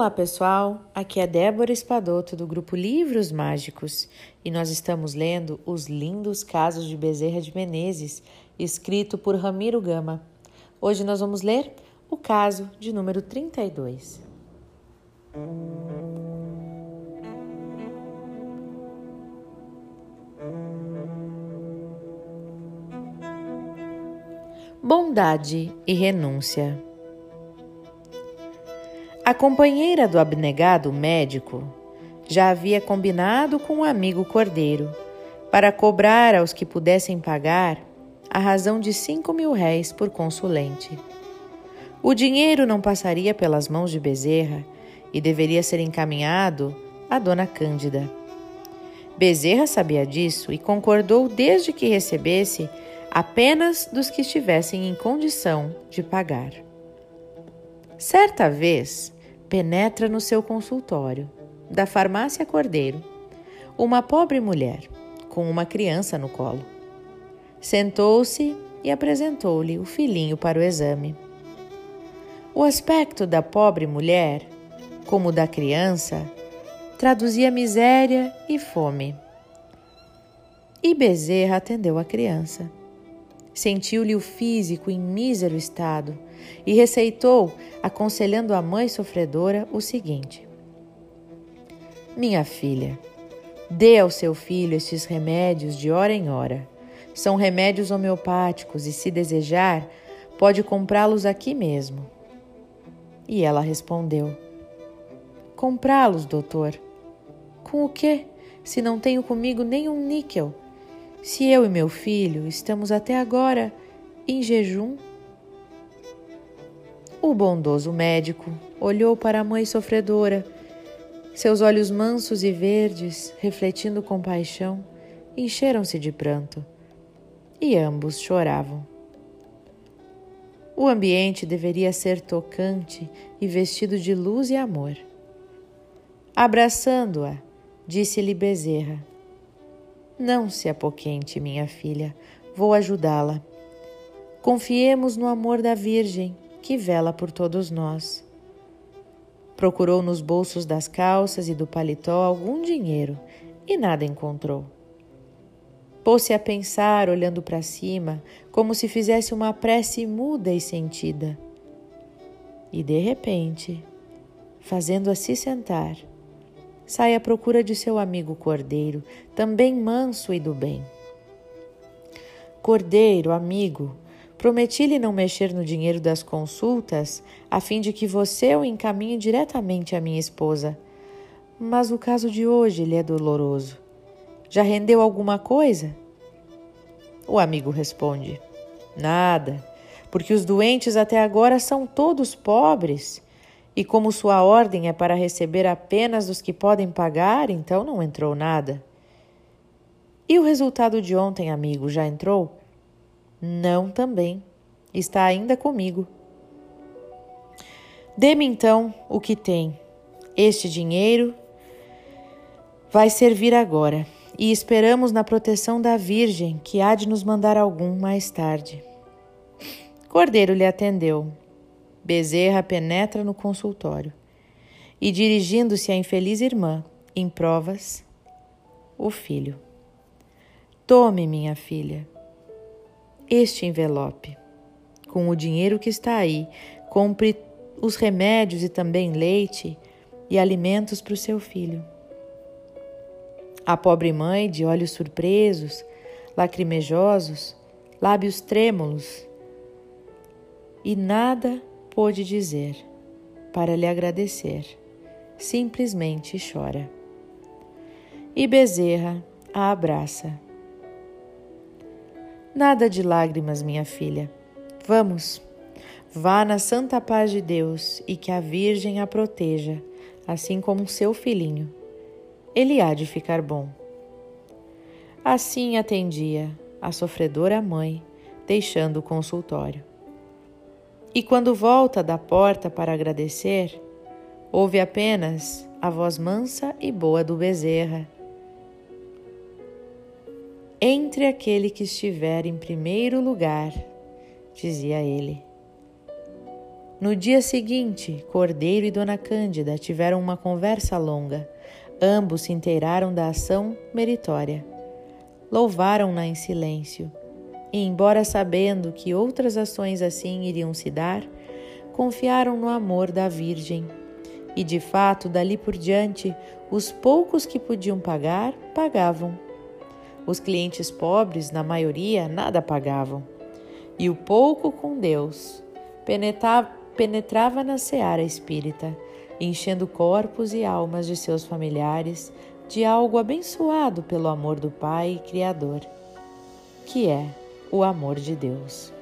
Olá pessoal, aqui é Débora Espadoto do grupo Livros Mágicos e nós estamos lendo Os Lindos Casos de Bezerra de Menezes, escrito por Ramiro Gama. Hoje nós vamos ler o caso de número 32. Bondade e renúncia. A companheira do abnegado médico já havia combinado com o um amigo cordeiro para cobrar aos que pudessem pagar a razão de cinco mil réis por consulente. O dinheiro não passaria pelas mãos de Bezerra e deveria ser encaminhado à dona Cândida. Bezerra sabia disso e concordou desde que recebesse apenas dos que estivessem em condição de pagar. Certa vez, penetra no seu consultório, da farmácia Cordeiro, uma pobre mulher com uma criança no colo. Sentou-se e apresentou-lhe o filhinho para o exame. O aspecto da pobre mulher, como da criança, traduzia miséria e fome. E Bezerra atendeu a criança. Sentiu-lhe o físico em mísero estado e receitou, aconselhando a mãe sofredora, o seguinte: Minha filha, dê ao seu filho estes remédios de hora em hora. São remédios homeopáticos e, se desejar, pode comprá-los aqui mesmo. E ela respondeu: Comprá-los, doutor. Com o quê? Se não tenho comigo nem um níquel se eu e meu filho estamos até agora em jejum? O bondoso médico olhou para a mãe sofredora, seus olhos mansos e verdes, refletindo compaixão, encheram-se de pranto e ambos choravam. O ambiente deveria ser tocante e vestido de luz e amor. Abraçando-a, disse-lhe Bezerra: não se apoquente, minha filha, vou ajudá-la. Confiemos no amor da Virgem, que vela por todos nós. Procurou nos bolsos das calças e do paletó algum dinheiro e nada encontrou. Pôs-se a pensar, olhando para cima, como se fizesse uma prece muda e sentida. E de repente, fazendo-a se sentar, sai à procura de seu amigo Cordeiro, também manso e do bem. Cordeiro, amigo, prometi-lhe não mexer no dinheiro das consultas, a fim de que você o encaminhe diretamente à minha esposa. Mas o caso de hoje lhe é doloroso. Já rendeu alguma coisa? O amigo responde: Nada, porque os doentes até agora são todos pobres e como sua ordem é para receber apenas os que podem pagar, então não entrou nada. E o resultado de ontem, amigo, já entrou? Não também. Está ainda comigo. Dê-me então o que tem. Este dinheiro vai servir agora e esperamos na proteção da Virgem, que há de nos mandar algum mais tarde. Cordeiro lhe atendeu, Bezerra penetra no consultório e, dirigindo-se à infeliz irmã, em provas, o filho. Tome, minha filha, este envelope. Com o dinheiro que está aí, compre os remédios e também leite e alimentos para o seu filho. A pobre mãe, de olhos surpresos, lacrimejosos, lábios trêmulos, e nada pôde dizer para lhe agradecer. Simplesmente chora. E Bezerra a abraça. Nada de lágrimas, minha filha. Vamos, vá na santa paz de Deus e que a Virgem a proteja, assim como seu filhinho. Ele há de ficar bom. Assim atendia a sofredora mãe, deixando o consultório. E quando volta da porta para agradecer, ouve apenas a voz mansa e boa do Bezerra. Entre aquele que estiver em primeiro lugar, dizia ele. No dia seguinte, Cordeiro e Dona Cândida tiveram uma conversa longa. Ambos se inteiraram da ação meritória. Louvaram-na em silêncio. E, embora sabendo que outras ações assim iriam se dar, confiaram no amor da Virgem. E, de fato, dali por diante, os poucos que podiam pagar, pagavam. Os clientes pobres, na maioria, nada pagavam. E o pouco com Deus penetrava na seara espírita, enchendo corpos e almas de seus familiares de algo abençoado pelo amor do Pai Criador, que é o amor de Deus.